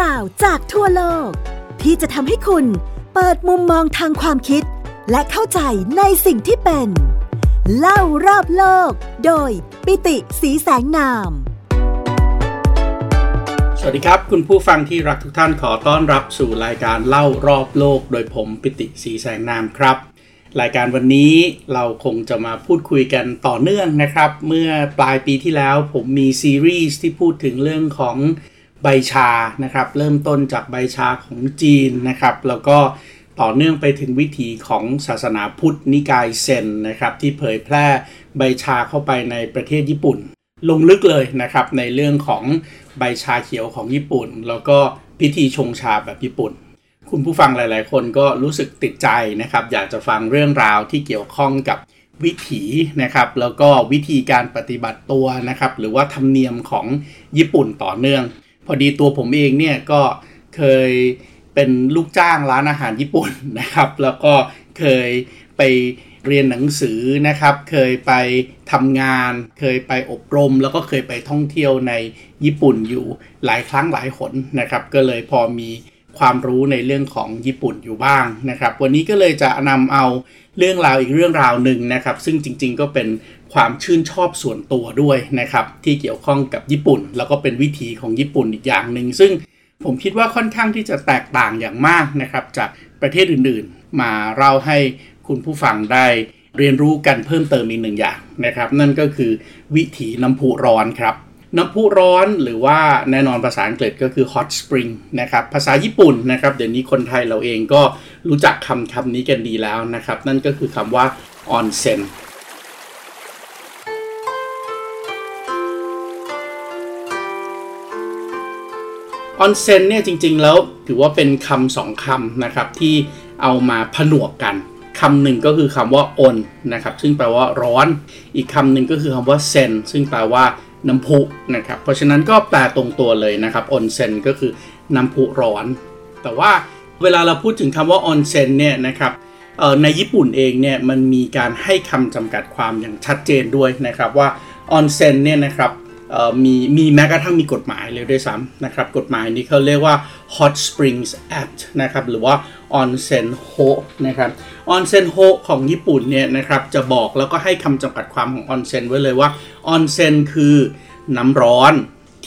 ราวจากทั่วโลก ที่จะทำให้คุณเปิดมุมมองทางความคิด และเข้าใจในสิ่งที่เป็น เล่ารอบโลก โดยปิติสีแสงนาม สวัสดีครับ คุณผู้ฟังที่รักทุกท่านขอต้อนรับสู่รายการเล่ารอบโลก โดยผมปิติสีแสงนามครับรายการวันนี้เราคงจะมาพูดคุยกันต่อเนื่องนะครับ เมื่อปลายปีที่แล้วผมมีซีรีส์ที่พูดถึงเรื่องของ ใบชานะครับ เริ่มต้นจากใบชาของจีนนะครับ แล้วก็ต่อเนื่องไปถึงวิถีของศาสนาพุทธนิกายเซนนะครับ ที่เผยแพร่ใบชาเข้าไปในประเทศญี่ปุ่น ลงลึกเลยนะครับในเรื่องของใบชาเขียวของญี่ปุ่น แล้วก็พิธีชงชาแบบญี่ปุ่น คุณผู้ฟังหลาย ๆ คนก็รู้สึกติดใจนะครับ อยากจะฟังเรื่องราวที่เกี่ยวข้องกับวิถีนะครับแล้วก็วิธีการปฏิบัติตัวนะครับ หรือว่าธรรมเนียมของญี่ปุ่นต่อเนื่อง พอดีตัวผมเองเนี่ยก็เคยเป็นลูกจ้างร้านอาหารญี่ปุ่นนะครับ แล้วก็เคยไปเรียนหนังสือนะครับ เคยไปทำงาน เคยไปอบรม แล้วก็เคยไปท่องเที่ยวในญี่ปุ่นอยู่หลายครั้งหลายหนนะครับ ก็เลยพอมีความรู้ในเรื่องของญี่ปุ่นอยู่บ้างนะครับ วันนี้ก็เลยจะนำเอาเรื่องราวอีกเรื่องราวหนึ่งนะครับ ซึ่งจริงๆก็เป็น ความชื่นชอบส่วนตัวด้วยนะครับที่เกี่ยวข้องกับญี่ปุ่น แล้วก็เป็นวิถีของญี่ปุ่นอีกอย่างหนึ่งซึ่งผมคิดว่าค่อนข้างที่จะแตกต่างอย่างมากนะครับจากประเทศอื่นๆ มาเล่าให้คุณผู้ฟังได้เรียนรู้กันเพิ่มเติมอีกหนึ่งอย่างนะครับ นั่นก็คือวิถีน้ำพุร้อนครับ น้ำพุร้อนหรือว่าแน่นอนภาษาอังกฤษก็คือ hot spring นะครับภาษาญี่ปุ่นนะครับเดี๋ยวนี้คนไทยเราเองก็รู้จักคำคำนี้กันดีแล้วนะครับ นั่นก็คือคำว่า onsen ออนเซนเนี่ยจริงๆแล้วถือว่าเป็นคำสองคำนะครับที่เอามาผนวกกันคำหนึ่งก็คือคำว่าออนนะครับซึ่งแปลว่าร้อน อีกคำหนึ่งก็คือคำว่าเซนซึ่งแปลว่าน้ำพุนะครับเพราะฉะนั้นก็แปลตรงตัวเลยนะครับออนเซนก็คือน้ำพุร้อน แต่ว่าเวลาเราพูดถึงคำว่าออนเซนเนี่ยนะครับในญี่ปุ่นเองเนี่ยมันมีการให้คำจำกัดความอย่างชัดเจนด้วยนะครับว่าออนเซนเนี่ยนะครับ มีมีแม้กระทั่งมีกฎหมายเลยด้วยซ้ำนะครับกฎหมายนี้เขาเรียกว่า Hot Springs Act นะครับหรือว่า Onsen Ho นะครับ Onsen Ho ของญี่ปุ่นเนี่ยนะครับจะบอกแล้วก็ให้คำจำกัดความของ Onsen ไว้เลยว่า Onsen คือน้ำร้อน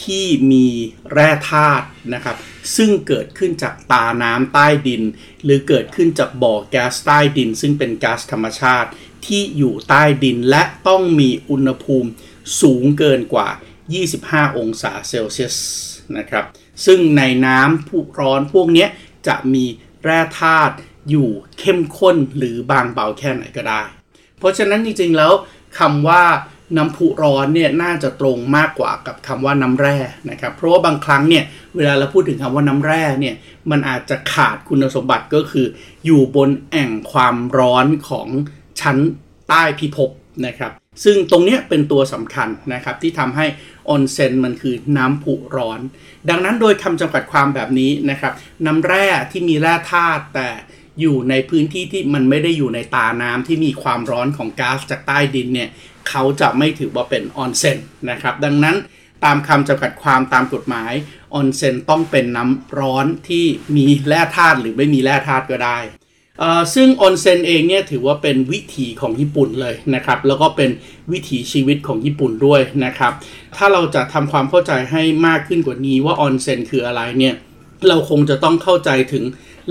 ที่มีแร่ธาตุนะครับ ซึ่งเกิดขึ้นจากตาน้ำใต้ดิน หรือเกิดขึ้นจากบ่อแก๊สใต้ดิน ซึ่งเป็นก๊าซธรรมชาติที่อยู่ใต้ดินและต้องมีอุณหภูมิสูงเกินกว่า 25 องศาเซลเซียสนะครับ ซึ่งในน้ำผู้ร้อนพวกนี้จะมีแร่ธาตุอยู่เข้มข้นหรือบางเบาแค่ไหนก็ได้ เพราะฉะนั้นจริงๆแล้วคำว่าน้ำพุร้อนเนี่ยน่าจะตรงมากกว่ากับคำว่าน้ำแร่นะครับ เพราะว่าบางครั้งเนี่ยเวลาเราพูดถึงคำว่าน้ำแร่เนี่ยมันอาจจะขาดคุณสมบัติก็คือ อยู่บนแอ่งความร้อนของชั้นใต้พิภพนะครับ ซึ่งตรงนี้เป็นตัวสำคัญนะครับที่ทำให้ ออนเซนมันคือน้ำผุร้อน ดังนั้นโดยคำจำกัดความแบบนี้นะครับ น้ำแร่ที่มีแร่ธาตุแต่อยู่ในพื้นที่ที่มันไม่ได้อยู่ในตาน้ำที่มีความร้อนของก๊าซจากใต้ดินเนี่ยเขาจะไม่ถือว่าเป็นออนเซนนะครับ ดังนั้นตามคำจำกัดความตามกฎหมายออนเซนต้องเป็นน้ำร้อนที่มีแร่ธาตุหรือไม่มีแร่ธาตุก็ได้ ซึ่งออนเซนเองเนี่ยถือว่าเป็นวิถีของญี่ปุ่นเลยนะครับ แล้วก็เป็นวิถีชีวิตของญี่ปุ่นด้วยนะครับ ถ้าเราจะทำความเข้าใจให้มากขึ้นกว่านี้ว่าออนเซนคืออะไรเนี่ยเราคงจะต้องเข้าใจถึง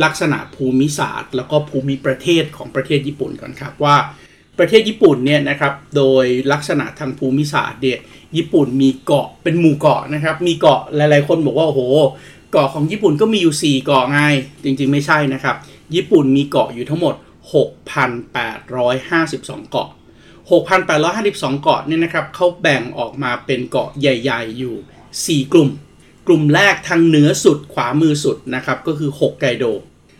ลักษณะภูมิศาสตร์ แล้วก็ภูมิประเทศของประเทศญี่ปุ่นก่อนครับว่าประเทศญี่ปุ่นเนี่ยนะครับ โดยลักษณะทางภูมิศาสตร์เนี่ยญี่ปุ่นมีเกาะเป็นหมู่เกาะนะครับ มีเกาะหลายๆคนบอกว่าโอ้โห เกาะของญี่ปุ่นก็มีอยู่ 4 เกาะไง จริงๆไม่ใช่นะครับ ญี่ปุ่นมีเกาะอยู่ทั้งหมด 6,852 เกาะ 6,852 เกาะเนี่ยนะครับเขาแบ่งออกมาเป็นเกาะใหญ่ ๆ อยู่ 4 กลุ่ม กลุ่มแรกทางเหนือสุดขวามือสุดนะครับก็คือฮกไกโด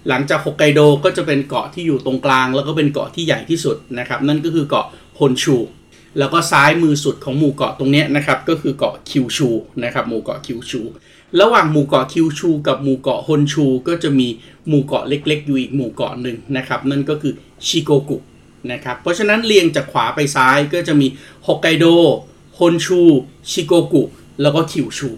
หลังจากฮกไกโดก็จะเป็นเกาะที่อยู่ตรงกลาง แล้วก็เป็นเกาะที่ใหญ่ที่สุดนะครับนั่นก็คือเกาะฮอนชูแล้วก็ซ้ายมือสุดของหมู่เกาะตรงนี้นะครับก็คือเกาะคิวชูนะครับหมู่เกาะคิวชู ระหว่างหมู่เกาะคิวชู กับหมู่เกาะฮอนชู ก็จะมีหมู่เกาะเล็ก ๆ อยู่อีกหมู่เกาะหนึ่งนะครับ นั่นก็คือชิโกกุนะครับ เพราะฉะนั้นเรียงจากขวาไปซ้ายก็จะมีฮอกไกโดฮอนชู ชิโกกุ แล้วก็คิวชู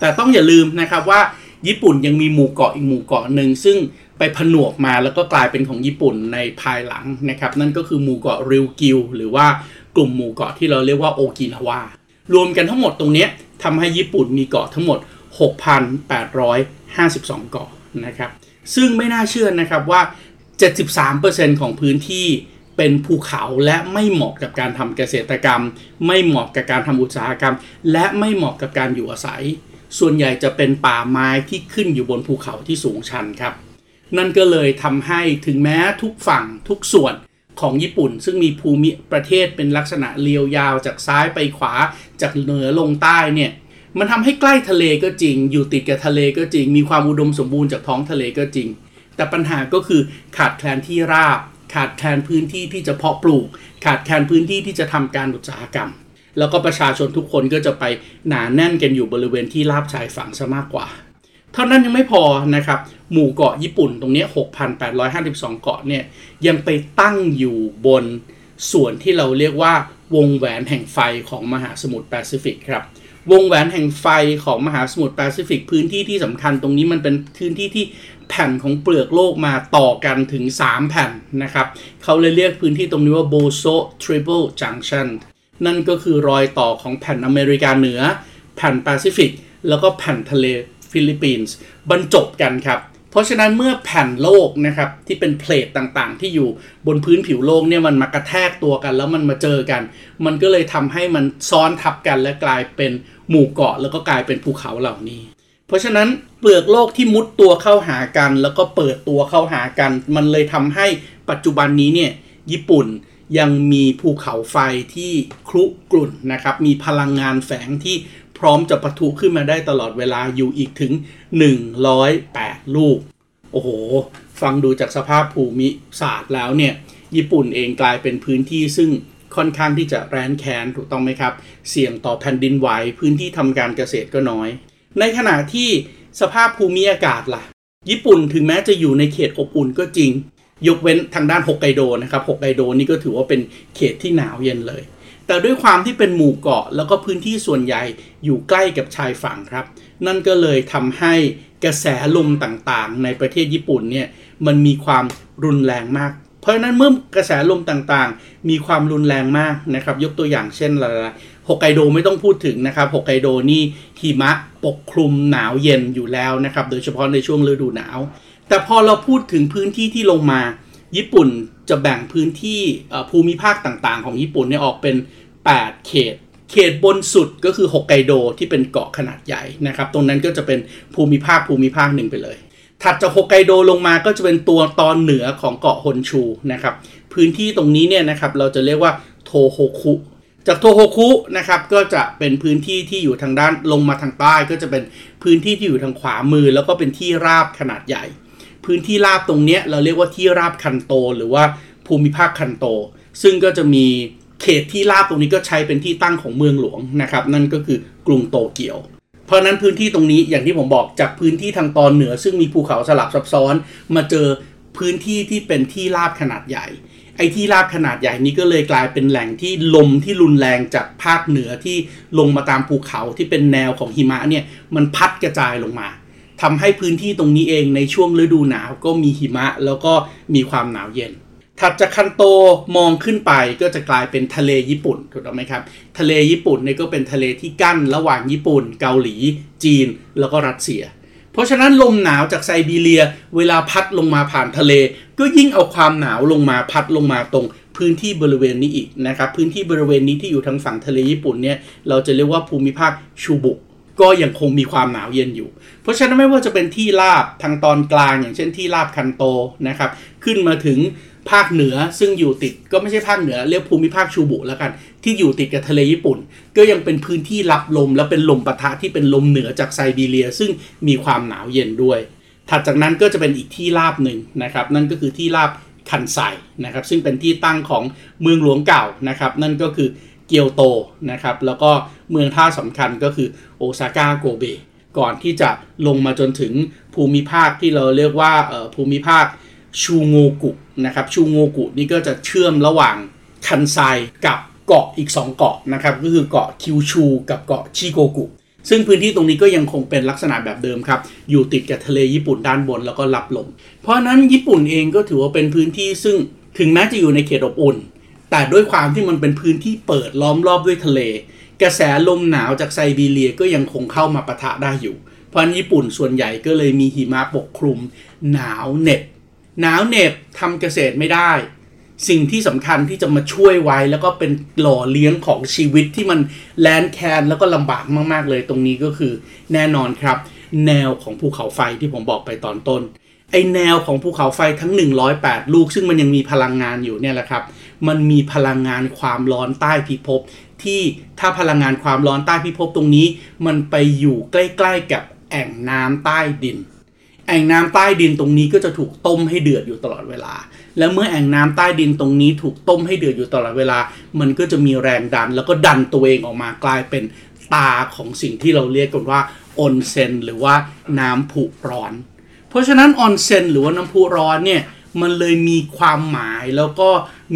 แต่ต้องอย่าลืมนะครับว่าญี่ปุ่นยังมีหมู่เกาะอีกหมู่เกาะหนึ่งซึ่งไปผนวกมาแล้วก็กลายเป็นของญี่ปุ่นในภายหลังนะครับ นั่นก็คือหมู่เกาะริวกิวหรือว่ากลุ่มหมู่เกาะที่เราเรียกว่าโอกินาวารวมกันทั้งหมดตรงนี้ทำให้ญี่ปุ่นมีเกาะทั้งหมด 6,852 เกาะนะครับ ซึ่งไม่น่าเชื่อนะครับว่า 73%ของพื้นที่เป็นภูเขาและไม่เหมาะกับการทำเกษตรกรรม ไม่เหมาะกับการทำอุตสาหกรรม และไม่เหมาะกับการอยู่อาศัย ส่วนใหญ่จะเป็นป่าไม้ที่ขึ้นอยู่บนภูเขาที่สูงชันครับ นั่นก็เลยทำให้ถึงแม้ทุกฝั่งทุกส่วนของญี่ปุ่น ซึ่งมีภูมิประเทศเป็นลักษณะเรียวยาวจากซ้ายไปขวาจากเหนือลงใต้เนี่ย มันทำให้ใกล้ทะเลก็จริง อยู่ติดกับทะเลก็จริง มีความอุดมสมบูรณ์จากท้องทะเลก็จริง แต่ปัญหาก็คือขาดแคลนที่ราบ ขาดแคลนพื้นที่ที่จะเพาะปลูก ขาดแคลนพื้นที่ที่จะทำการอุตสาหกรรม แล้วก็ประชาชนทุกคนก็จะไปหนาแน่นกันอยู่บริเวณที่ราบชายฝั่งซะมากกว่า เท่านั้นยังไม่พอนะครับหมู่เกาะญี่ปุ่นตรงนี้ 6,852 เกาะเนี่ยยังไปตั้งอยู่บนส่วนที่เราเรียกว่าวงแหวนแห่งไฟของมหาสมุทรแปซิฟิกครับ วงแหวนแห่งไฟของมหาสมุทรแปซิฟิกพื้นที่ที่สำคัญตรงนี้มันเป็นพื้นที่ที่แผ่นของเปลือกโลกมาต่อกันถึง 3 แผ่นนะครับ เขาเลยเรียกพื้นที่ตรงนี้ว่า Boso Triple Junction นั่นก็คือรอยต่อของแผ่นอเมริกาเหนือ แผ่นแปซิฟิก แล้วก็แผ่นทะเลฟิลิปปินส์บรรจบกันครับ เพราะฉะนั้นเมื่อแผ่นโลกนะครับที่เป็น plate ต่างๆ ที่อยู่บนพื้นผิวโลกเนี่ยมันมากระแทกตัวกัน แล้วมันมาเจอกัน มันก็เลยทำให้มันซ้อนทับกันและกลายเป็น หมู่เกาะแล้วก็กลายเป็นภูเขาเหล่านี้ เพราะฉะนั้นเปลือกโลกที่มุดตัวเข้าหากัน แล้วก็เปิดตัวเข้าหากัน มันเลยทำให้ปัจจุบันนี้เนี่ยญี่ปุ่นยังมีภูเขาไฟที่ครุกรุ่นนะครับ มีพลังงานแฝงที่พร้อมจะปะทุขึ้นมาได้ตลอดเวลาอยู่อีกถึง 108 ลูก โอ้โห ฟังดูจากสภาพภูมิศาสตร์แล้วเนี่ย ญี่ปุ่นเองกลายเป็นพื้นที่ซึ่ง ค่อนข้างที่จะแร้นแค้นถูกต้องไหมครับ เสี่ยงต่อแผ่นดินไหวพื้นที่ทำการเกษตรก็น้อย ในขณะที่สภาพภูมิอากาศล่ะ ญี่ปุ่นถึงแม้จะอยู่ในเขตอบอุ่นก็จริง ยกเว้นทางด้านฮอกไกโดนะครับฮอกไกโดนี่ก็ถือว่าเป็นเขตที่หนาวเย็นเลย แต่ด้วยความที่เป็นหมู่เกาะ แล้วก็พื้นที่ส่วนใหญ่อยู่ใกล้กับชายฝั่งครับ นั่นก็เลยทำให้กระแสลมต่างๆ ในประเทศญี่ปุ่นเนี่ยมันมีความรุนแรงมาก เพราะฉะนั้นเมื่อกระแสลมต่างๆ มีความรุนแรงมากนะครับ ยกตัวอย่างเช่นอะไรฮกไกโดไม่ต้องพูดถึงนะครับฮกไกโดนี่หิมะปกคลุมหนาวเย็นอยู่แล้วนะครับ โดยเฉพาะในช่วงฤดูหนาว แต่พอเราพูดถึงพื้นที่ที่ลงมา ญี่ปุ่นจะแบ่งพื้นที่ภูมิภาคต่างๆ ของญี่ปุ่นเนี่ยออกเป็น 8 เขต เขตบนสุดก็คือฮกไกโดที่เป็นเกาะขนาดใหญ่นะครับ ตรงนั้นก็จะเป็นภูมิภาคภูมิภาคหนึ่งไปเลย ถัดจากฮกไกโดลงมาก็จะเป็นตัวตอนเหนือของเกาะฮอนชูนะครับ พื้นที่ตรงนี้เนี่ยนะครับเราจะเรียกว่าโทโฮคุจากโทโฮคุนะครับก็จะเป็นพื้นที่ที่อยู่ทางด้านลงมาทางใต้ก็จะเป็นพื้นที่ที่อยู่ทางขวามือ แล้วก็เป็นที่ราบขนาดใหญ่ พื้นที่ราบตรงนี้เราเรียกว่าที่ราบคันโต หรือว่าภูมิภาคคันโต ซึ่งก็จะมีเขตที่ราบตรงนี้ก็ใช้เป็นที่ตั้งของเมืองหลวงนะครับ นั่นก็คือกรุงโตเกียว เพราะนั้นพื้นที่ตรงนี้อย่างที่ผมบอกจากพื้นที่ทางตอนเหนือ ซึ่งมีภูเขาสลับซับซ้อน มาเจอพื้นที่ที่เป็นที่ราบขนาดใหญ่ ไอ้ที่ราบขนาดใหญ่นี้ก็เลยกลายเป็นแหล่งที่ลมที่รุนแรงจากภาคเหนือที่ลงมาตามภูเขาที่เป็นแนวของหิมะเนี่ยมันพัดกระจายลงมาทำให้พื้นที่ตรงนี้เองในช่วงฤดูหนาวก็มีหิมะแล้วก็มีความหนาวเย็น ถัดจากคันโตมองขึ้นไปก็จะกลายเป็นทะเลญี่ปุ่นถูกต้องไหมครับ ทะเลญี่ปุ่นเนี่ยก็เป็นทะเลที่กั้นระหว่างญี่ปุ่น เกาหลี จีน แล้วก็รัสเซีย เพราะฉะนั้นลมหนาวจากไซบีเรีย เวลาพัดลงมาผ่านทะเล ก็ยิ่งเอาความหนาวลงมาพัดลงมาตรงพื้นที่บริเวณนี้อีกนะครับ พื้นที่บริเวณนี้ที่อยู่ทางฝั่งทะเลญี่ปุ่นเนี่ยเราจะเรียกว่าภูมิภาคชูบุก็ยังคงมีความหนาวเย็นอยู่ เพราะฉะนั้นไม่ว่าจะเป็นที่ราบทางตอนกลาง อย่างเช่นที่ราบคันโตนะครับขึ้นมาถึง ภาคเหนือซึ่งอยู่ติดก็ไม่ใช่ภาคเหนือเรียกภูมิภาคชูบุแล้วกัน ที่อยู่ติดกับทะเลญี่ปุ่น ก็ยังเป็นพื้นที่รับลมและเป็นลมปะทะที่เป็นลมเหนือจากไซบีเรีย ซึ่งมีความหนาวเย็นด้วย ถัดจากนั้นก็จะเป็นอีกที่ราบหนึ่งนะครับ นั่นก็คือที่ราบคันไซนะครับ ซึ่งเป็นที่ตั้งของเมืองหลวงเก่านะครับ นั่นก็คือเกียวโตนะครับ แล้วก็เมืองท่าสำคัญก็คือโอซาก้าโกเบก่อนที่จะลงมาจนถึงภูมิภาคที่เราเรียกว่าภูมิภาค ชูโงกุนะครับชูโงกุนี่ก็จะเชื่อมระหว่างคันไซกับเกาะอีก 2 เกาะนะครับก็คือเกาะคิวชูกับเกาะชิโกกุ ซึ่งพื้นที่ตรงนี้ก็ยังคงเป็นลักษณะแบบเดิมครับ อยู่ติดกับทะเลญี่ปุ่นด้านบนแล้วก็รับลม เพราะนั้นญี่ปุ่นเองก็ถือว่าเป็นพื้นที่ซึ่งถึงแม้จะอยู่ในเขตอบอุ่น แต่ด้วยความที่มันเป็นพื้นที่เปิดล้อมรอบด้วยทะเล กระแสลมหนาวจากไซบีเรียก็ยังคงเข้ามาปะทะได้อยู่ เพราะญี่ปุ่นส่วนใหญ่ก็เลยมีหิมะปกคลุม หนาวเหน็บ หนาวเหน็บทำเกษตรไม่ได้ สิ่งที่สำคัญที่จะมาช่วยไว้ แล้วก็เป็นหล่อเลี้ยงของชีวิตที่มันแลนแคนแล้วก็ลำบากมาก ๆ เลยตรงนี้ก็คือแน่นอนครับ แนวของภูเขาไฟที่ผมบอกไปตอนต้นไอแนวของภูเขาไฟทั้ง 108 ลูก ซึ่งมันยังมีพลังงานอยู่เนี่ยแหละครับ มันมีพลังงานความร้อนใต้พิภพที่ถ้าพลังงานความร้อนใต้พิภพตรงนี้ มันไปอยู่ใกล้ ๆ กับแอ่งน้ำใต้ดิน แอ่งน้ำใต้ดินตรงนี้ก็จะถูกต้มให้เดือดอยู่ตลอดเวลา แล้วเมื่อแอ่งน้ำใต้ดินตรงนี้ถูกต้มให้เดือดอยู่ตลอดเวลา มันก็จะมีแรงดัน แล้วก็ดันตัวเองออกมากลายเป็นตาของสิ่งที่เราเรียกกันว่าออนเซนหรือว่าน้ำผุร้อน เพราะฉะนั้นออนเซนหรือว่าน้ำพุร้อนเนี่ยมันเลยมีความหมายแล้วก็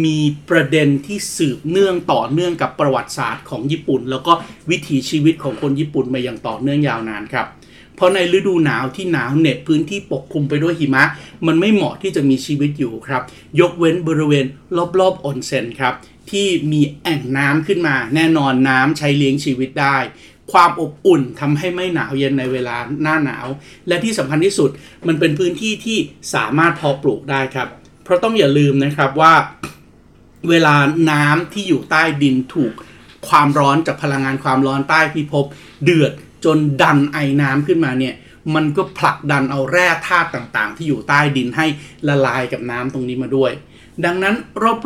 มีประเด็นที่สืบเนื่องต่อเนื่องกับประวัติศาสตร์ของญี่ปุ่น แล้วก็วิถีชีวิตของคนญี่ปุ่นมาอย่างต่อเนื่องยาวนานครับ เพราะในฤดูหนาวที่หนาวเหน็บพื้นที่ปกคลุมไปด้วยหิมะ มันไม่เหมาะที่จะมีชีวิตอยู่ครับ ยกเว้นบริเวณรอบๆออนเซ็นครับที่มีแอ่งน้ำขึ้นมา แน่นอนน้ำใช้เลี้ยงชีวิตได้ ความอบอุ่นทำให้ไม่หนาวเย็นในเวลาหน้าหนาว และที่สำคัญที่สุดมันเป็นพื้นที่ที่สามารถพอปลูกได้ครับ เพราะต้องอย่าลืมนะครับว่า เวลาน้ำที่อยู่ใต้ดินถูกความร้อนจากพลังงานความร้อนใต้พิภพเดือด จนดันไอ้น้ำขึ้นมาเนี่ยมันก็ผลักดันเอาแร่ธาตุต่างๆ ที่อยู่ใต้ดินให้ละลายกับน้ำตรงนี้มาด้วย ดังนั้น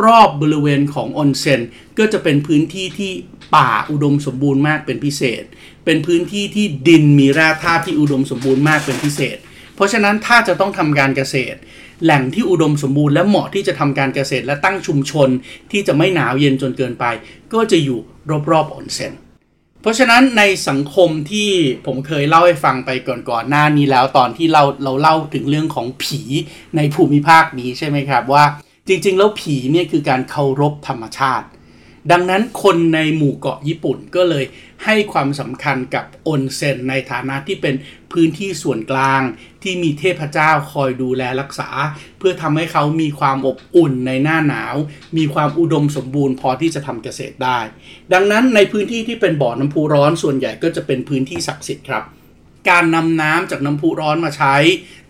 รอบๆบริเวณของออนเซ็นก็จะเป็นพื้นที่ที่ป่าอุดมสมบูรณ์มากเป็นพิเศษ เป็นพื้นที่ที่ดินมีแร่ธาตุที่อุดมสมบูรณ์มากเป็นพิเศษ เพราะฉะนั้นถ้าจะต้องทำการเกษตร แหล่งที่อุดมสมบูรณ์และเหมาะที่จะทำการเกษตรและตั้งชุมชนที่จะไม่หนาวเย็นจนเกินไป ก็จะอยู่รอบๆออนเซ็น เพราะฉะนั้นในสังคมที่ผมเคยเล่าให้ฟังไปก่อนๆหน้านี้แล้วตอนที่เราเราเล่าถึงเรื่องของผีในภูมิภาคนี้ใช่ไหมครับว่า จริง ๆ แล้วผีเนี่ยคือการเคารพธรรมชาติ ดังนั้นคนในหมู่เกาะญี่ปุ่นก็เลยให้ความสำคัญกับออนเซ็นในฐานะที่เป็นพื้นที่ส่วนกลางที่มีเทพเจ้าคอยดูแลรักษา เพื่อทำให้เขามีความอบอุ่นในหน้าหนาว มีความอุดมสมบูรณ์พอที่จะทำเกษตรได้ ดังนั้นในพื้นที่ที่เป็นบ่อน้ำพุร้อนส่วนใหญ่ก็จะเป็นพื้นที่ศักดิ์สิทธิ์ครับ การนำน้ำจากน้ำพุร้อนมาใช้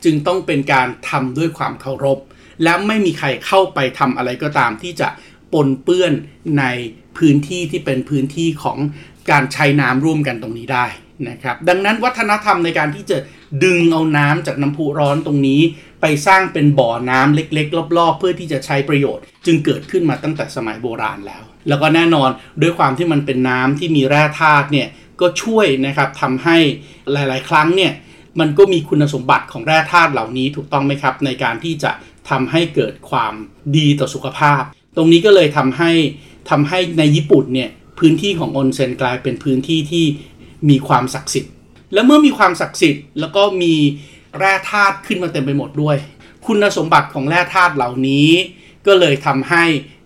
จึงต้องเป็นการทำด้วยความเคารพและไม่มีใครเข้าไปทำอะไรก็ตามที่จะ ปนเปื้อนในพื้นที่ที่เป็นพื้นที่ของการใช้น้ำร่วมกันตรงนี้ได้นะครับ ดังนั้นวัฒนธรรมในการที่จะดึงเอาน้ำจากน้ำพุร้อนตรงนี้ ไปสร้างเป็นบ่อน้ำเล็กๆ รอบๆ เพื่อที่จะใช้ประโยชน์ จึงเกิดขึ้นมาตั้งแต่สมัยโบราณแล้ว แล้วก็แน่นอนด้วยความที่มันเป็นน้ำที่มีแร่ธาตุเนี่ยก็ช่วยนะครับทำให้หลายๆ ครั้งเนี่ยมันก็มีคุณสมบัติของแร่ธาตุเหล่านี้ถูกต้องไหมครับ ในการที่จะทำให้เกิดความดีต่อสุขภาพ ตรงนี้ก็เลยทำให้ทำให้ในญี่ปุ่นเนี่ยพื้นที่ของออนเซนกลายเป็นพื้นที่ที่มีความศักดิ์สิทธิ์ และเมื่อมีความศักดิ์สิทธิ์ แล้วก็มีแร่ธาตุขึ้นมาเต็มไปหมดด้วย คุณสมบัติของแร่ธาตุเหล่านี้ ก็เลยทำให้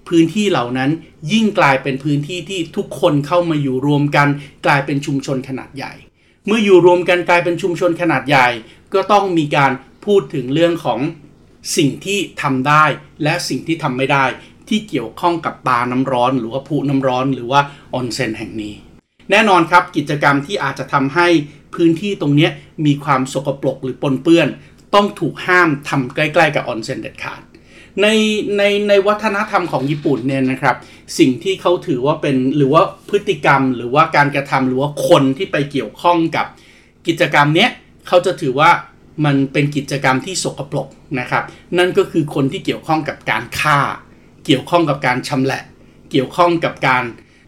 พื้นที่เหล่านั้นยิ่งกลายเป็นพื้นที่ที่ทุกคนเข้ามาอยู่รวมกัน กลายเป็นชุมชนขนาดใหญ่ เมื่ออยู่รวมกันกลายเป็นชุมชนขนาดใหญ่ ก็ต้องมีการพูดถึงเรื่องของสิ่งที่ทำได้และสิ่งที่ทำไม่ได้ ที่เกี่ยวข้องกับตาน้ำร้อน หรือว่าผูน้ำร้อนหรือว่าออนเซ็นแห่งนี้ แน่นอนครับกิจกรรมที่อาจจะทำให้พื้นที่ตรงนี้มีความสกปรกหรือปนเปื้อน ต้องถูกห้ามทำใกล้ ๆ กับออนเซ็นเด็ดขาดในในในวัฒนธรรมของญี่ปุ่นเนี่ยนะครับ สิ่งที่เขาถือว่าเป็นหรือว่าพฤติกรรม หรือว่าการกระทำหรือว่าคนที่ไปเกี่ยวข้องกับกิจกรรมเนี้ยเขาจะถือว่ามันเป็นกิจกรรมที่สกปรกนะครับ นั่นก็คือคนที่เกี่ยวข้องกับการฆ่า เกี่ยวข้องกับการชำแหละ เกี่ยวข้องกับการ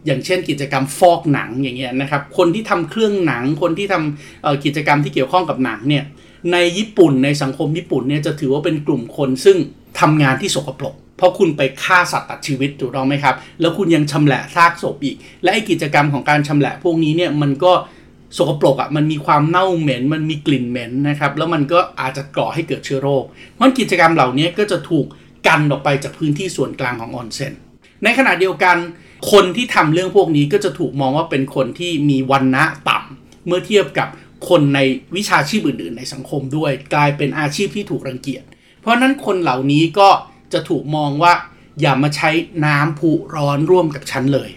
อย่างเช่น กิจกรรมฟอกหนังอย่างเงี้ยนะครับ คนที่ทำเครื่องหนัง คนที่ทำกิจกรรมที่เกี่ยวข้องกับหนังเนี่ย ในญี่ปุ่นในสังคมญี่ปุ่นเนี่ยจะถือว่าเป็นกลุ่มคนซึ่งทำงานที่สกปรก เพราะคุณไปฆ่าสัตว์ตัดชีวิตถูกต้องไหมครับ แล้วคุณยังชำแหละซากศพอีก และไอกิจกรรมของการชำแหละพวกนี้เนี่ยมันก็สกปรกอะ่ะมันมีความเน่าเหม็น มันมีกลิ่นเหม็นนะครับ แล้วมันก็อาจจะก่อให้เกิดเชื้อโรคเพราะกิจกรรมเหล่านี้ก็จะถูก กันออกไปจากพื้นที่ส่วนกลางของออนเซ็นในขณะเดียวกันคนที่ทำเรื่องพวกนี้ก็จะถูกมองว่าเป็นคนที่มีวันณะต่ำเมื่อเทียบกับคนในวิชาชีพอื่นๆ ในสังคมด้วย กลายเป็นอาชีพที่ถูกรังเกียจ เพราะนั้นคนเหล่านี้ก็จะถูกมองว่าอย่ามาใช้น้ำผุร้อนร่วมกับฉันเลย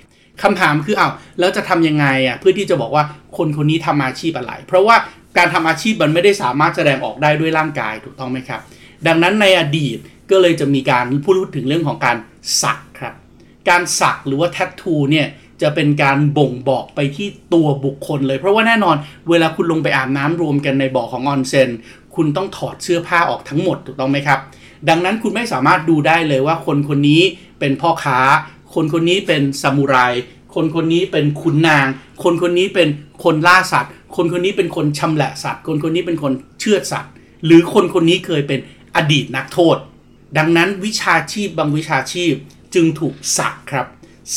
คำถามคือเอา้าแล้วจะทำยังไงอะเพื่อที่จะบอกว่าคนคนนี้ทำอาชีพอะไร เพราะว่าการทำอาชีพมันไม่ได้สามารถแสดงออกได้ด้วยร่างกายถูกต้องไหมครับ ดังนั้นในอดีต ก็เลยจะมีการพูดถึงเรื่องของการสักครับ การสักหรือว่าแทททูเนี่ยจะเป็นการบ่งบอกไปที่ตัวบุคคลเลย เพราะว่าแน่นอนเวลาคุณลงไปอาบน้ำรวมกันในบ่อของออนเซนคุณต้องถอดเสื้อผ้าออกทั้งหมดถูกต้องไหมครับ ดังนั้นคุณไม่สามารถดูได้เลยว่าคนคนนี้เป็นพ่อค้า คนคนนี้เป็นซามูไร คนคนนี้เป็นขุนนาง คนคนนี้เป็นคนล่าสัตว์ คนคนนี้เป็นคนชำแหละสัตว์ คนคนนี้เป็นคนเชื่อสัตว์ หรือคนคนนี้เคยเป็นอดีตนักโทษ ดังนั้นวิชาชีพบางวิชาชีพจึงถูกสักครับ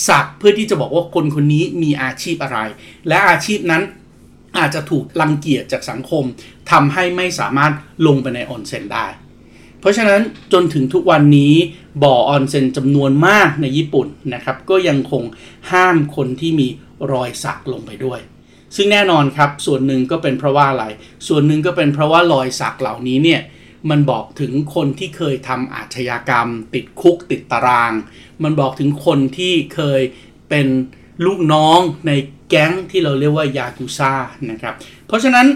สักเพื่อที่จะบอกว่าคนคนนี้มีอาชีพอะไร และอาชีพนั้นอาจจะถูกลังเกียจจากสังคมทำให้ไม่สามารถลงไปในออนเซ็นได้ เพราะฉะนั้นจนถึงทุกวันนี้บ่อออนเซ็นจำนวนมากในญี่ปุ่นนะครับ ก็ยังคงห้ามคนที่มีรอยสักลงไปด้วย ซึ่งแน่นอนครับส่วนหนึ่งก็เป็นเพราะว่าอะไร ส่วนหนึ่งก็เป็นเพราะว่ารอยสักเหล่านี้เนี่ย มันบอกถึงคนที่เคยทำอาชญากรรม ติดคุกติดตาราง มันบอกถึงคนที่เคยเป็นลูกน้องในแก๊งที่เราเรียกว่ายากุซ่านะครับ เพราะฉะนั้น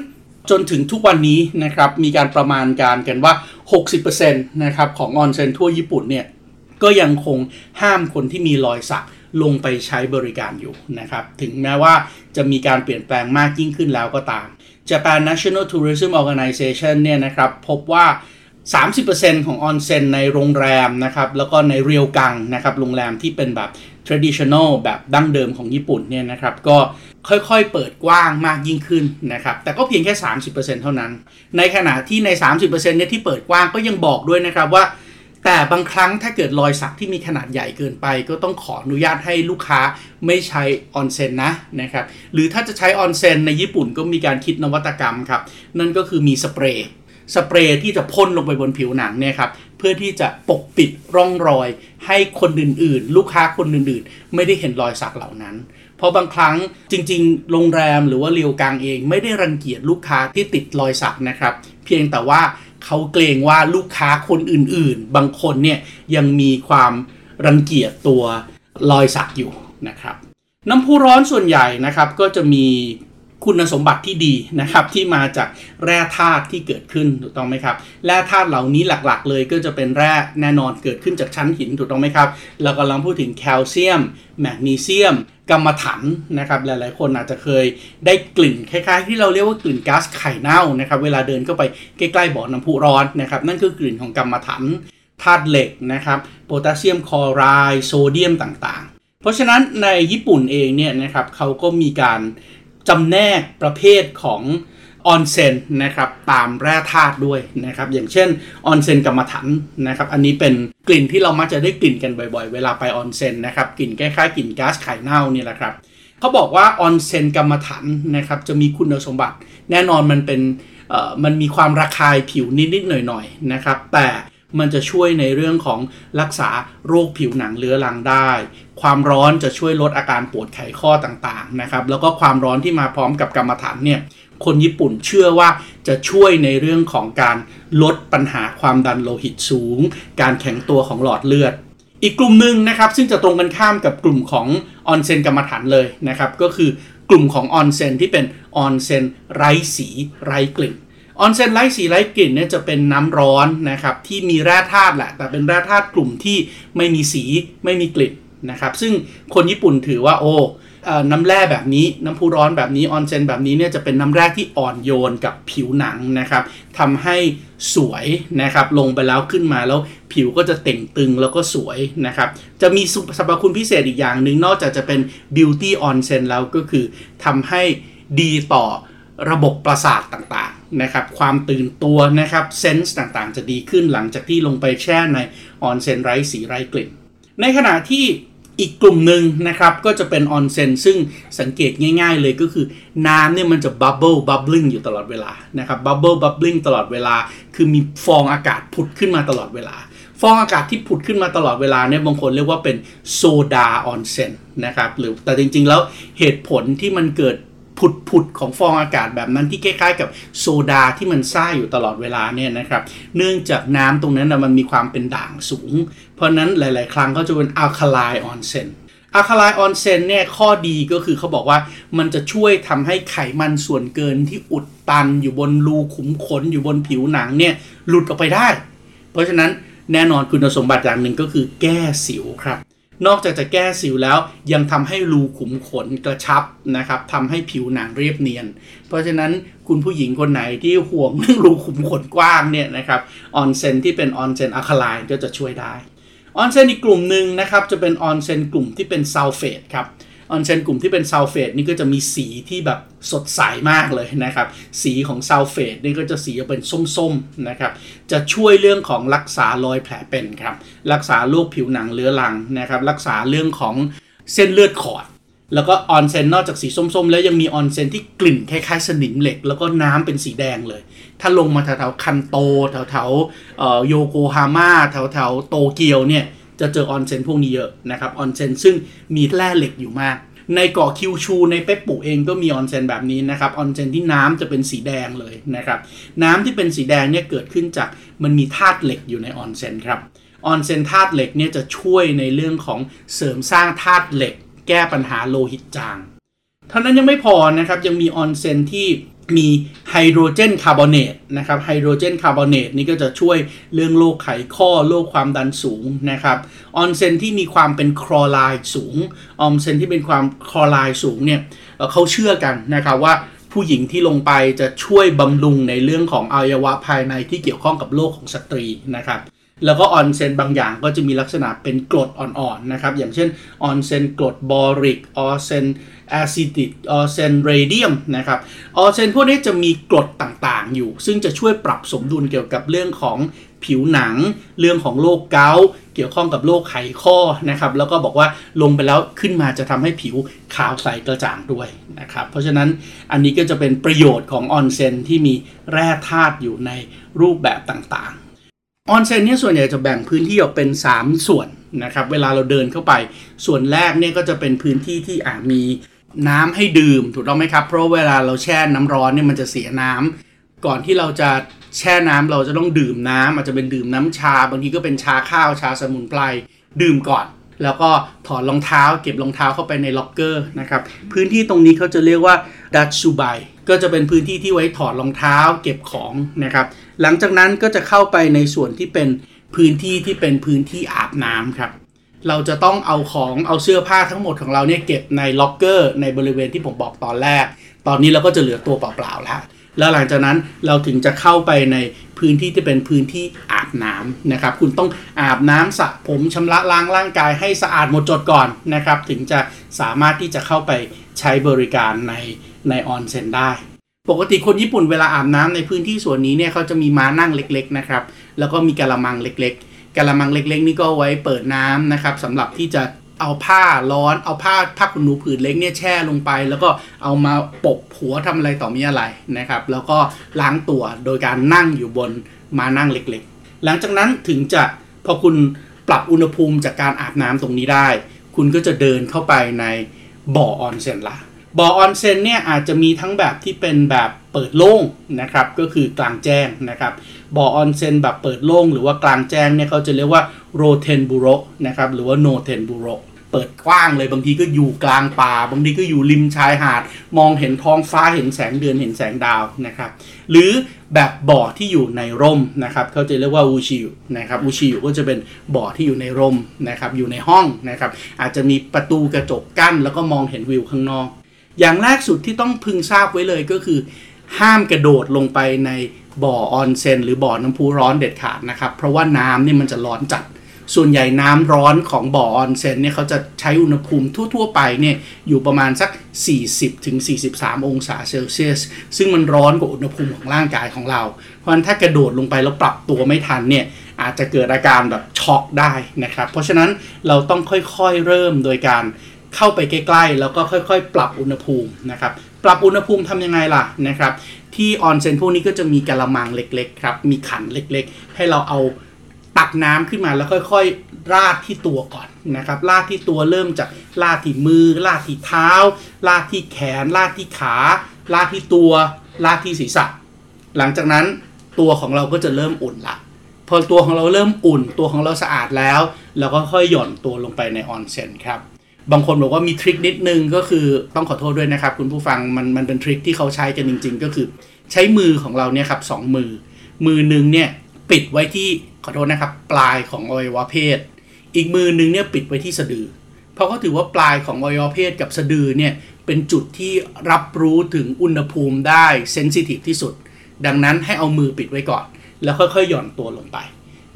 จนถึงทุกวันนี้นะครับมีการประมาณการกันว่า 60%นะครับของออนเซ็นทั่วญี่ปุ่นเนี่ยก็ยังคงห้ามคนที่มีรอยสักลงไปใช้บริการอยู่นะครับ ถึงแม้ว่าจะมีการเปลี่ยนแปลงมากยิ่งขึ้นแล้วก็ตาม Japan National Tourism Organization เนี่ยนะครับพบว่า 30%ของออนเซ็นในโรงแรมนะครับแล้วก็ในเรียวกังนะครับโรงแรมที่เป็นแบบ traditional แบบดั้งเดิมของญี่ปุ่นเนี่ยนะครับก็ค่อยๆ เปิดกว้างมากยิ่งขึ้นนะครับแต่ก็เพียงแค่ 30%เท่านั้น ในขณะที่ใน 30%เนี่ยที่เปิดกว้างก็ยังบอกด้วยนะครับว่า แต่บางครั้งถ้าเกิดรอยสักที่มีขนาดใหญ่เกินไป ก็ต้องขออนุญาตให้ลูกค้าไม่ใช้ออนเซ็นนะนะครับหรือถ้าจะใช้ออนเซ็นในญี่ปุ่นก็มีการคิดนวัตกรรมครับ นั่นก็คือมีสเปรย์สเปรย์ที่จะพ่นลงไปบนผิวหนังเนี่ยครับเพื่อที่จะปกปิดร่องรอย ให้คนอื่นๆ ลูกค้าคนอื่นๆ ไม่ได้เห็นรอยสักเหล่านั้น เพราะบางครั้งจริงๆ โรงแรมหรือว่าเรียวกางเอง ไม่ได้รังเกียจลูกค้าที่ติดรอยสักนะครับ เพียงแต่ว่า เขาเกรงว่าลูกค้าคนอื่นๆ บางคนเนี่ยยังมีความรังเกียจตัวรอยสักอยู่นะครับ น้ำพุร้อนส่วนใหญ่นะครับก็จะมี คุณสมบัติที่ดีนะครับที่มาจากแร่ธาตุที่เกิดขึ้นถูกต้องไหมครับแร่ธาตุเหล่านี้หลักๆ เลยก็จะเป็นแร่แน่นอนเกิดขึ้นจากชั้นหินถูกต้องไหมครับเรากำลังพูดถึงแคลเซียม แมกนีเซียมกรรมถันนะครับหลายๆ คนอาจจะเคยได้กลิ่นคล้ายๆ ที่เราเรียกว่ากลิ่นก๊าซไข่เน่านะครับเวลาเดินเข้าไปใกล้ๆบ่อน้ำพุร้อนนะครับนั่นคือกลิ่นของกรรมถันธาตุเหล็กนะครับโพแทสเซียมคลอไรด์โซเดียมต่างๆ เพราะฉะนั้นในญี่ปุ่นเองเนี่ยนะครับเขาก็มีการ จำแนกประเภทของออนเซนนะครับตามแร่ธาตุด้วยนะครับอย่างเช่นออนเซนกรรมฐานนะครับอันนี้เป็นกลิ่นที่เรามักจะได้กลิ่นกันบ่อยๆ เวลาไปออนเซนนะครับกลิ่นคล้ายๆกลิ่นก๊าซไข่เน่านี่แหละครับเขาบอกว่าออนเซนกรรมฐานนะครับจะมีคุณสมบัติ แน่นอนมันเป็นมันมีความระคายผิวนิดๆหน่อยๆนะครับแต่ มันจะช่วยในเรื่องของรักษาโรคผิวหนังเรื้อรังได้ ความร้อนจะช่วยลดอาการปวดไขข้อต่างๆนะครับ แล้วก็ความร้อนที่มาพร้อมกับกรรมฐานเนี่ยคนญี่ปุ่นเชื่อว่าจะช่วยในเรื่องของการลดปัญหาความดันโลหิตสูง การแข็งตัวของหลอดเลือด อีกกลุ่มหนึ่งนะครับ ซึ่งจะตรงกันข้ามกับกลุ่มของออนเซนกรรมฐานเลยนะครับ ก็คือกลุ่มของออนเซนที่เป็นออนเซนไร้สีไร้กลิ่น ออนเซนไร้สีไร้กลิ่นเนี่ยจะเป็นน้ำร้อนนะครับที่มีแร่ธาตุแหละ แต่เป็นแร่ธาตุกลุ่มที่ไม่มีสีไม่มีกลิ่นนะครับ ซึ่งคนญี่ปุ่นถือว่าโอ้น้ำแร่แบบนี้น้ำพุร้อนแบบนี้ออนเซนแบบนี้เนี่ยจะเป็นน้ำแร่ที่อ่อนโยนกับผิวหนังนะครับทำให้สวยนะครับลงไปแล้วขึ้นมาแล้วผิวก็จะเต่งตึงแล้วก็สวยนะครับจะมีสรรพคุณพิเศษอีกอย่างหนึ่งนอกจากจะเป็น beauty ออนเซนแล้วก็คือทำให้ดีต่อ ระบบประสาทต่างๆนะครับ ความตื่นตัวนะครับ sense ต่างๆ จะดีขึ้นหลังจากที่ลงไปแช่ในออนเซนไร้สีไร้กลิ่น ในขณะที่อีกกลุ่มหนึ่งนะครับก็จะเป็นออนเซนซึ่งสังเกตง่าย ๆ เลยก็คือน้ำเนี่ยมันจะ bubble bubbling อยู่ตลอดเวลานะครับ bubble bubbling ตลอดเวลา คือมีฟองอากาศผุดขึ้นมาตลอดเวลา ฟองอากาศที่ผุดขึ้นมาตลอดเวลาเนี่ยบางคนเรียกว่าเป็นโซดาออนเซนนะครับหรือแต่จริงๆแล้วเหตุผลที่มันเกิด ผุดผุดของฟองอากาศแบบนั้นที่คล้ายๆ กับโซดาที่มันซ่าอยู่ตลอดเวลาเนี่ยนะครับ เนื่องจากน้ำตรงนั้นนะมันมีความเป็นด่างสูง เพราะนั้นหลายๆ ครั้งเขาจะเป็น alkali ออนเซน alkali ออนเซนเนี่ยข้อดีก็คือเขาบอกว่ามันจะช่วยทำให้ไขมันส่วนเกินที่อุดตันอยู่บนรูขุมขนอยู่บนผิวหนังเนี่ยหลุดออกไปได้ เพราะฉะนั้นแน่นอนคุณสมบัติอย่างหนึ่งก็คือแก้สิวครับ นอกจากจะแก้สิวแล้วยังทำให้รูขุมขนกระชับนะครับทำให้ผิวหนังเรียบเนียน เพราะฉะนั้นคุณผู้หญิงคนไหนที่ห่วงเรื่องรูขุมขนกว้างเนี่ยนะครับออนเซนที่เป็นออนเซน alkali ก็จะช่วยได้ออนเซนอีกกลุ่มหนึ่งนะครับจะเป็นออนเซนกลุ่มที่เป็นซัลเฟตครับ ออนเซนกลุ่มที่เป็นซัลเฟตนี่ก็จะมีสีที่แบบสดใสมากเลยนะครับ สีของซัลเฟตนี่ก็จะสีเป็นส้มๆนะครับ จะช่วยเรื่องของรักษารอยแผลเป็นครับ รักษาโรคผิวหนังเรื้อรังนะครับ รักษาเรื่องของเส้นเลือดขอด แล้วก็ออนเซนนอกจากสีส้มๆ แล้วยังมีออนเซนที่กลิ่นคล้ายๆสนิมเหล็ก แล้วก็น้ำเป็นสีแดงเลย ถ้าลงมาแถวๆคันโตแถวๆโยโกฮาม่าแถวๆโตเกียวเนี่ย จะเจอออนเซนพวกนี้เยอะนะครับออนเซนซึ่งมีแร่เหล็กอยู่มาก ในเกาะคิวชูในเบปปุเองก็มีออนเซนแบบนี้นะครับออนเซนที่น้ำจะเป็นสีแดงเลยนะครับน้ำที่เป็นสีแดงเนี่ยเกิดขึ้นจากมันมีธาตุเหล็กอยู่ในออนเซนครับออนเซนธาตุเหล็กเนี่ยจะช่วยในเรื่องของเสริมสร้างธาตุเหล็ก แก้ปัญหาโลหิตจาง เท่านั้นยังไม่พอนะครับยังมีออนเซนที่ มีไฮโดรเจนคาร์บอเนตนะครับไฮโดรเจนคาร์บอเนตนี่ก็จะช่วยเรื่องโรคไขข้อโรคความดันสูงนะครับออนเซนที่มีความเป็นคลอไรด์สูงออนเซนที่เป็นความคลอไรด์สูงเนี่ยเขาเชื่อกันนะครับว่าผู้หญิงที่ลงไปจะช่วยบำรุงในเรื่องของอวัยวะภายในที่เกี่ยวข้องกับโรคของสตรีนะครับ แล้วก็ออนเซนบางอย่างก็จะมีลักษณะเป็นกรดอ่อนๆนะครับ อย่างเช่นออนเซนกรดบอริกออนเซนแอซิติกออนเซนเรเดียมนะครับออเซนพวกนี้จะมีกรดต่างๆอยู่ ซึ่งจะช่วยปรับสมดุลเกี่ยวกับเรื่องของผิวหนัง เรื่องของโรคเกาต์เกี่ยวข้องกับโรคไขข้อนะครับ แล้วก็บอกว่าลงไปแล้วขึ้นมาจะทำให้ผิวขาวใสกระจ่างด้วยนะครับ เพราะฉะนั้นอันนี้ก็จะเป็นประโยชน์ของออนเซนที่มีแร่ธาตุอยู่ในรูปแบบต่างๆ ออนเซนเนี่ยส่วนใหญ่จะแบ่งพื้นที่ออกเป็น 3 ส่วนนะครับ เวลาเราเดินเข้าไป ส่วนแรกเนี่ยก็จะเป็นพื้นที่ที่อาจมีน้ำให้ดื่มถูกต้องไหมครับ เพราะเวลาเราแช่น้ำร้อนเนี่ยมันจะเสียน้ำก่อนที่เราจะแช่น้ำเราจะต้องดื่มน้ำอาจจะเป็นดื่มน้ำชา บางทีก็เป็นชาข้าวชาสมุนไพรดื่มก่อน แล้วก็ถอดรองเท้า เก็บรองเท้าเข้าไปในล็อกเกอร์นะครับพื้นที่ตรงนี้เขาจะเรียกว่าดัตชูไบก็จะเป็นพื้นที่ที่ไว้ถอดรองเท้า เก็บของนะครับ หลังจากนั้นก็จะเข้าไปในส่วนที่เป็นพื้นที่ที่เป็นพื้นที่อาบน้ำครับ เราจะต้องเอาของเอาเสื้อผ้าทั้งหมดของเราเนี่ยเก็บในล็อกเกอร์ในบริเวณที่ผมบอกตอนแรก ตอนนี้เราก็จะเหลือตัวเปล่าๆแล้วแล้วหลังจากนั้นเราถึงจะเข้าไปในพื้นที่ที่เป็นพื้นที่อาบน้ำนะครับ คุณต้องอาบน้ำสระผมชำระล้างร่างกายให้สะอาดหมดจดก่อนนะครับ ถึงจะสามารถที่จะเข้าไปใช้บริการในในออนเซ็นได้ ปกติคนญี่ปุ่นเวลาอาบน้ำในพื้นที่ส่วนนี้เนี่ยเขาจะมีม้านั่งเล็กๆนะครับ แล้วก็มีกะละมังเล็กๆกะละมังเล็กๆ นี่ก็ไว้เปิดน้ำนะครับสำหรับที่จะเอาผ้าร้อนเอาผ้าผ้าขนหนูผืนเล็กเนี่ยแช่ลงไป แล้วก็เอามาปกหัวทำอะไรต่อมีอะไรนะครับ แล้วก็ล้างตัวโดยการนั่งอยู่บนม้านั่งเล็กๆ หลังจากนั้นถึงจะพอคุณปรับอุณหภูมิจากการอาบน้ำตรงนี้ได้ คุณก็จะเดินเข้าไปในบ่อออนเซ็นละ บ่อออนเซ็นเนี่ยอาจจะมีทั้งแบบที่เป็นแบบเปิดโล่งนะครับก็คือกลางแจ้งนะครับบ่อออนเซ็นแบบเปิดโล่งหรือว่ากลางแจ้งเนี่ยเขาจะเรียกว่า露天風呂 นะครับหรือว่า野天風呂 เปิดกว้างเลยบางทีก็อยู่กลางป่า บางทีก็อยู่ริมชายหาด มองเห็นท้องฟ้าเห็นแสงเดือนเห็นแสงดาวนะครับหรือแบบบ่อที่อยู่ในร่มนะครับเขาจะเรียกว่าอูชิวนะครับอูชิวก็จะเป็นบ่อที่อยู่ในร่มนะครับอยู่ในห้องนะครับอาจจะมีประตูกระจกกั้นแล้วก็มองเห็นวิวข้างนอก อย่างแรกสุดที่ต้องพึงทราบไว้เลยก็คือ ห้ามกระโดดลงไปในบ่อออนเซนหรือบ่อน้ำพุร้อนเด็ดขาดนะครับ เพราะว่าน้ำนี่มันจะร้อนจัด ส่วนใหญ่น้ำร้อนของบ่อออนเซนเนี่ยเขาจะใช้อุณหภูมิทั่ว ๆ ไปเนี่ยอยู่ประมาณสัก 40-43 องศาเซลเซียส ซึ่งมันร้อนกว่าอุณหภูมิของร่างกายของเรา เพราะฉะนั้นถ้ากระโดดลงไปแล้วปรับตัวไม่ทันเนี่ยอาจจะเกิดอาการแบบช็อกได้นะครับ เพราะฉะนั้นเราต้องค่อยๆเริ่มโดยการ เข้าไปใกล้ๆ แล้วก็ค่อยๆ ปรับอุณหภูมินะครับ ปรับอุณหภูมิทำยังไงล่ะนะครับ ที่ออนเซนพวกนี้ก็จะมีกะละมังเล็กๆครับ มีขันเล็กๆ ให้เราเอาตักน้ำขึ้นมาแล้วค่อยๆ ราดที่ตัวก่อนนะครับราดที่ตัวเริ่มจากราดที่มือราดที่เท้าราดที่แขนราดที่ขาราดที่ตัวราดที่ศีรษะ หลังจากนั้นตัวของเราก็จะเริ่มอุ่นละพอตัวของเราเริ่มอุ่น ตัวของเราสะอาดแล้ว เราก็ค่อยหย่อนตัวลงไปในออนเซนครับ บางคนบอกว่ามีทริคนิดนึงก็คือต้องขอโทษด้วยนะครับ คุณผู้ฟังมันมันเป็นทริคที่เขาใช้กันจริง ๆ ก็คือ ใช้มือของเราเนี่ยครับสองมือ มือหนึ่งเนี่ยปิดไว้ที่ขอโทษนะครับ ปลายของอวัยวะเพศ อีกมือหนึ่งเนี่ยปิดไว้ที่สะดือ เพราะเขาถือว่าปลายของอวัยวะเพศกับสะดือเนี่ยเป็นจุดที่รับรู้ถึงอุณหภูมิได้เซนซิทีฟที่สุด ดังนั้นให้เอามือปิดไว้ก่อน แล้วค่อยๆหย่อนตัวลงไป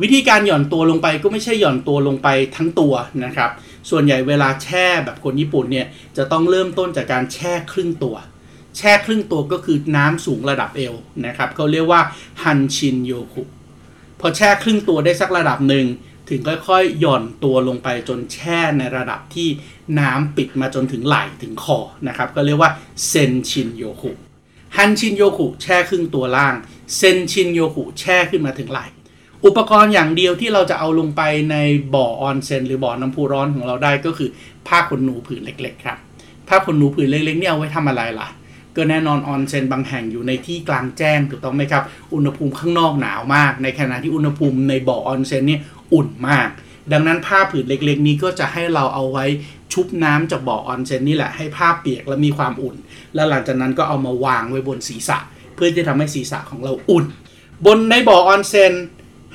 วิธีการหย่อนตัวลงไปก็ไม่ใช่หย่อนตัวลงไปทั้งตัวนะครับ ส่วนใหญ่เวลาแช่แบบคนญี่ปุ่นเนี่ยจะต้องเริ่มต้นจากการแช่ครึ่งตัว แช่ครึ่งตัวก็คือน้ำสูงระดับเอวนะครับเขาเรียกว่าฮันชินโยคุพอแช่ครึ่งตัวได้สักระดับหนึ่งถึงค่อยๆ หย่อนตัวลงไปจนแช่ในระดับที่น้ำปิดมาจนถึงไหล่ถึงคอนะครับก็เรียกว่า全身浴 半身浴 แช่ครึ่งตัวล่าง全身浴 แช่ขึ้นมาถึงไหล่ อุปกรณ์อย่างเดียวที่เราจะเอาลงไปในบ่อออนเซนหรือบ่อน้ำพุร้อนของเราได้ก็คือผ้าขนหนูผืนเล็กๆครับผ้าขนหนูผืนเล็กๆเนี่ยเอาไว้ทำอะไรล่ะ ก็แน่นอนออนเซนบางแห่งอยู่ในที่กลางแจ้งถูกต้องไหมครับ อุณหภูมิข้างนอกหนาวมาก ในขณะที่อุณหภูมิในบ่อออนเซนเนี่ยอุ่นมาก ดังนั้นผ้าผืนเล็กๆ นี้ก็จะให้เราเอาไว้ชุบน้ำจากบ่อออนเซนนี่แหละให้ผ้าเปียกและมีความอุ่น แล้วหลังจากนั้นก็เอามาวางไว้บนศีรษะ เพื่อจะทำให้ศีรษะของเราอุ่น บนในบ่อออนเซน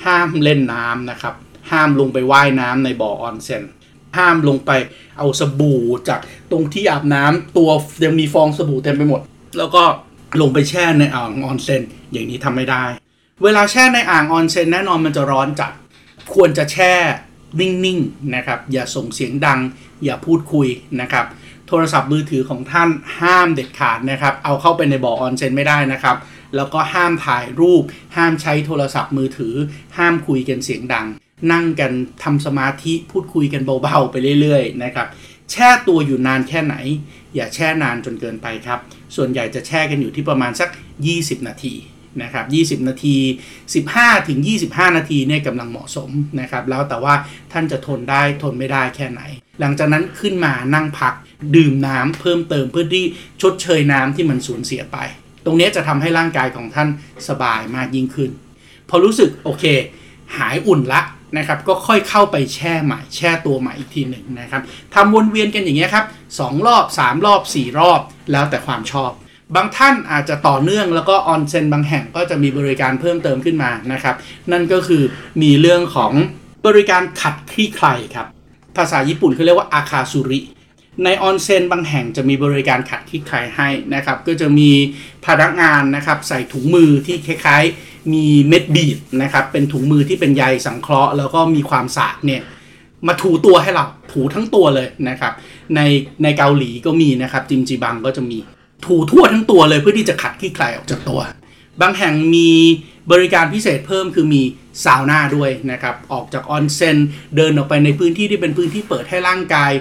ห้ามเล่นน้ำนะครับ ห้ามลงไปว่ายน้ำในบ่อออนเซนห้ามลงไปเอาสบู่จากตรงที่อาบน้ำตัวยังมีฟองสบู่เต็มไปหมด แล้วก็ลงไปแช่ในอ่างออนเซนอย่างนี้ทำไม่ได้ เวลาแช่ในอ่างออนเซนแน่นอนมันจะร้อนจัด ควรจะแช่นิ่งๆนะครับ อย่าส่งเสียงดัง อย่าพูดคุยนะครับ โทรศัพท์มือถือของท่านห้ามเด็ดขาดนะครับ เอาเข้าไปในบ่อออนเซนไม่ได้นะครับ แล้วก็ห้ามถ่ายรูป ห้ามใช้โทรศัพท์มือถือ ห้ามคุยกันเสียงดัง นั่งกันทำสมาธิพูดคุยกันเบาๆไปเรื่อยๆนะครับแช่ตัวอยู่นานแค่ไหน อย่าแช่นานจนเกินไปครับ ส่วนใหญ่จะแช่กันอยู่ที่ประมาณสัก 20 นาทีนะครับ20 นาที 15 ถึง 25 นาทีเนี่ยกำลังเหมาะสมนะครับ แล้วแต่ว่าท่านจะทนได้ทนไม่ได้แค่ไหน หลังจากนั้นขึ้นมานั่งพักดื่มน้ำเพิ่มเติมเพื่อที่ชดเชยน้ำที่มันสูญเสียไป ตรงนี้จะทำให้ร่างกายของท่านสบายมากยิ่งขึ้น พอรู้สึกโอเค หายอุ่นละนะครับ ก็ค่อยเข้าไปแช่ใหม่ แช่ตัวใหม่อีกทีหนึ่งนะครับทำวนเวียนกันอย่างเงี้ยครับสองรอบ 3 รอบ 4 รอบ แล้วแต่ความชอบ บางท่านอาจจะต่อเนื่องแล้วก็ออนเซ็นบางแห่งก็จะมีบริการเพิ่มเติมขึ้นมานะครับ นั่นก็คือมีเรื่องของบริการขัดคลี่คลายครับ ภาษาญี่ปุ่นเขาเรียกว่าอาคาสุริ ในออนเซ็นบางแห่งจะมีบริการขัดคลี่คลายให้นะครับ ก็จะมีพนักงานนะครับใส่ถุงมือที่คล้ายๆ มีเม็ดบีดนะครับ เป็นถุงมือที่เป็นใยสังเคราะห์ แล้วก็มีความสากเนี่ยมาถูตัวให้เราถูทั้งตัวเลยนะครับ ในในเกาหลีก็มีนะครับ찜질방 ก็จะมีถูทั่วทั้งตัวเลยเพื่อที่จะขัดขี้ไคลออกจากตัว บางแห่งมีบริการพิเศษเพิ่มคือมีซาวน่าด้วยนะครับออกจากออนเซนเดินออกไปในพื้นที่ที่เป็นพื้นที่เปิดให้ร่างกาย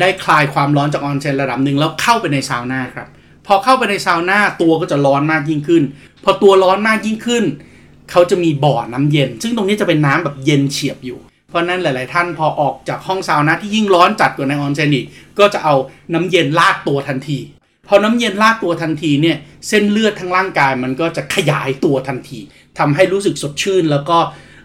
ได้คลายความร้อนจากออนเซนระดับหนึ่งแล้วเข้าไปในซาวน่าครับ พอเข้าไปในซาวน่าตัวก็จะร้อนมากยิ่งขึ้น พอตัวร้อนมากยิ่งขึ้น เขาจะมีบ่อน้ำเย็น ซึ่งตรงนี้จะเป็นน้ำแบบเย็นเฉียบอยู่ เพราะนั้นหลาย ๆ ท่านพอออกจากห้องซาวน่าที่ยิ่งร้อนจัดกว่าในออนเซนอีกก็จะเอาน้ำเย็นลาดตัวทันทีพอน้ำเย็นลาดตัวทันทีเนี่ยเส้นเลือดทั้งร่างกายมันก็จะขยายตัวทันทีทำให้รู้สึกสดชื่น แล้วก็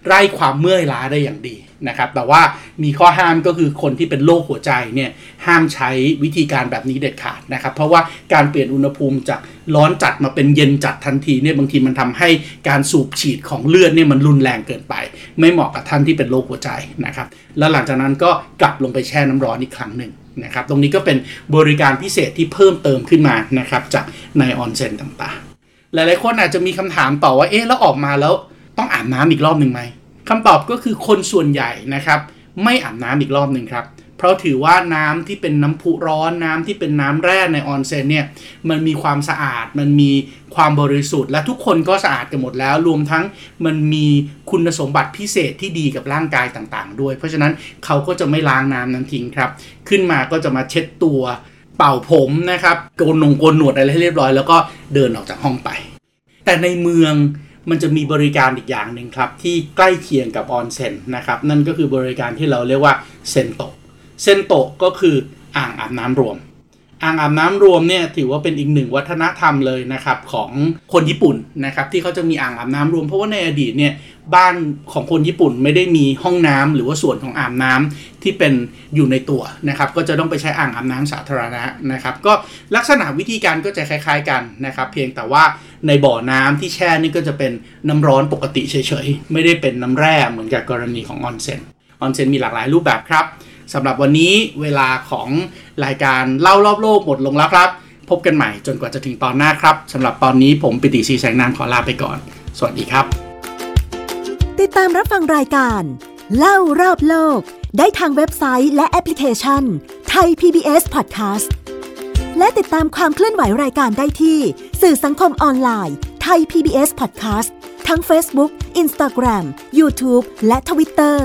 ไล่ความเมื่อยล้าได้อย่างดี นะครับแต่ว่ามีข้อห้ามก็คือคนที่เป็นโรคหัวใจเนี่ยห้ามใช้วิธีการแบบนี้เด็ดขาดนะครับ เพราะว่าการเปลี่ยนอุณหภูมิจากร้อนจัดมาเป็นเย็นจัดทันทีเนี่ยบางทีมันทำให้การสูบฉีดของเลือดเนี่ยมันรุนแรงเกินไป ไม่เหมาะกับท่านที่เป็นโรคหัวใจนะครับ แล้วหลังจากนั้นก็กลับลงไปแช่น้ำร้อนอีกครั้งหนึ่งนะครับ ตรงนี้ก็เป็นบริการพิเศษที่เพิ่มเติมขึ้นมานะครับจากในออนเซ็นต่างๆ หลายๆคนอาจจะมีคำถามต่อว่าเอ๊ะแล้วออกมาแล้วต้องอาบน้ำอีกรอบหนึ่งไหม คำตอบก็คือคนส่วนใหญ่นะครับ ไม่อาบน้ำอีกรอบหนึ่งครับ เพราะถือว่าน้ำที่เป็นน้ำพุร้อนน้ำที่เป็นน้ำแร่ในออนเซ็นเนี่ยมันมีความสะอาดมันมีความบริสุทธิ์ และทุกคนก็สะอาดกันหมดแล้ว รวมทั้งมันมีคุณสมบัติพิเศษที่ดีกับร่างกายต่างๆ ด้วย เพราะฉะนั้นเขาก็จะไม่ล้างน้ำนั้นทิ้งครับ ขึ้นมาก็จะมาเช็ดตัวเป่าผมนะครับโกนนงโกนหนวดอะไรให้เรียบร้อย แล้วก็เดินออกจากห้องไป แต่ในเมือง มันจะมีบริการอีกอย่างหนึ่งครับ ที่ใกล้เคียงกับออนเซ็นนะครับ นั่นก็คือบริการที่เราเรียกว่าเซนโตเซนโตก็คืออ่างอาบน้ำรวม อ่างอาบน้ำรวมเนี่ยถือว่าเป็นอีกหนึ่งวัฒนธรรมเลยนะครับของคนญี่ปุ่นนะครับที่เขาจะมีอ่างอาบน้ำรวม เพราะว่าในอดีตเนี่ยบ้านของคนญี่ปุ่นไม่ได้มีห้องน้ำหรือว่าส่วนของอาบน้ำที่เป็นอยู่ในตัวนะครับก็จะต้องไปใช้อ่างอาบน้ำสาธารณะนะครับก็ลักษณะวิธีการก็จะคล้าย ๆกันนะครับเพียงแต่ว่าในบ่อน้ำที่แช่นี่ก็จะเป็นน้ำร้อนปกติเฉยๆไม่ได้เป็นน้ำแร่เหมือนกับกรณีของออนเซ็นออนเซ็นมีหลากหลายรูปแบบครับ สำหรับวันนี้เวลาของรายการเล่ารอบโลกหมดลงแล้วครับ พบกันใหม่จนกว่าจะถึงตอนหน้าครับสำหรับตอนนี้ผมปิติศรีแสงนานขอลาไปก่อน สวัสดีครับ ติดตามรับฟังรายการ เล่ารอบโลก ได้ทางเว็บไซต์และแอปพลิเคชันไทย PBS Podcast และติดตามความเคลื่อนไหวรายการได้ที่ สื่อสังคมออนไลน์ Thai PBS Podcast ทั้ง Facebook Instagram YouTube และ Twitter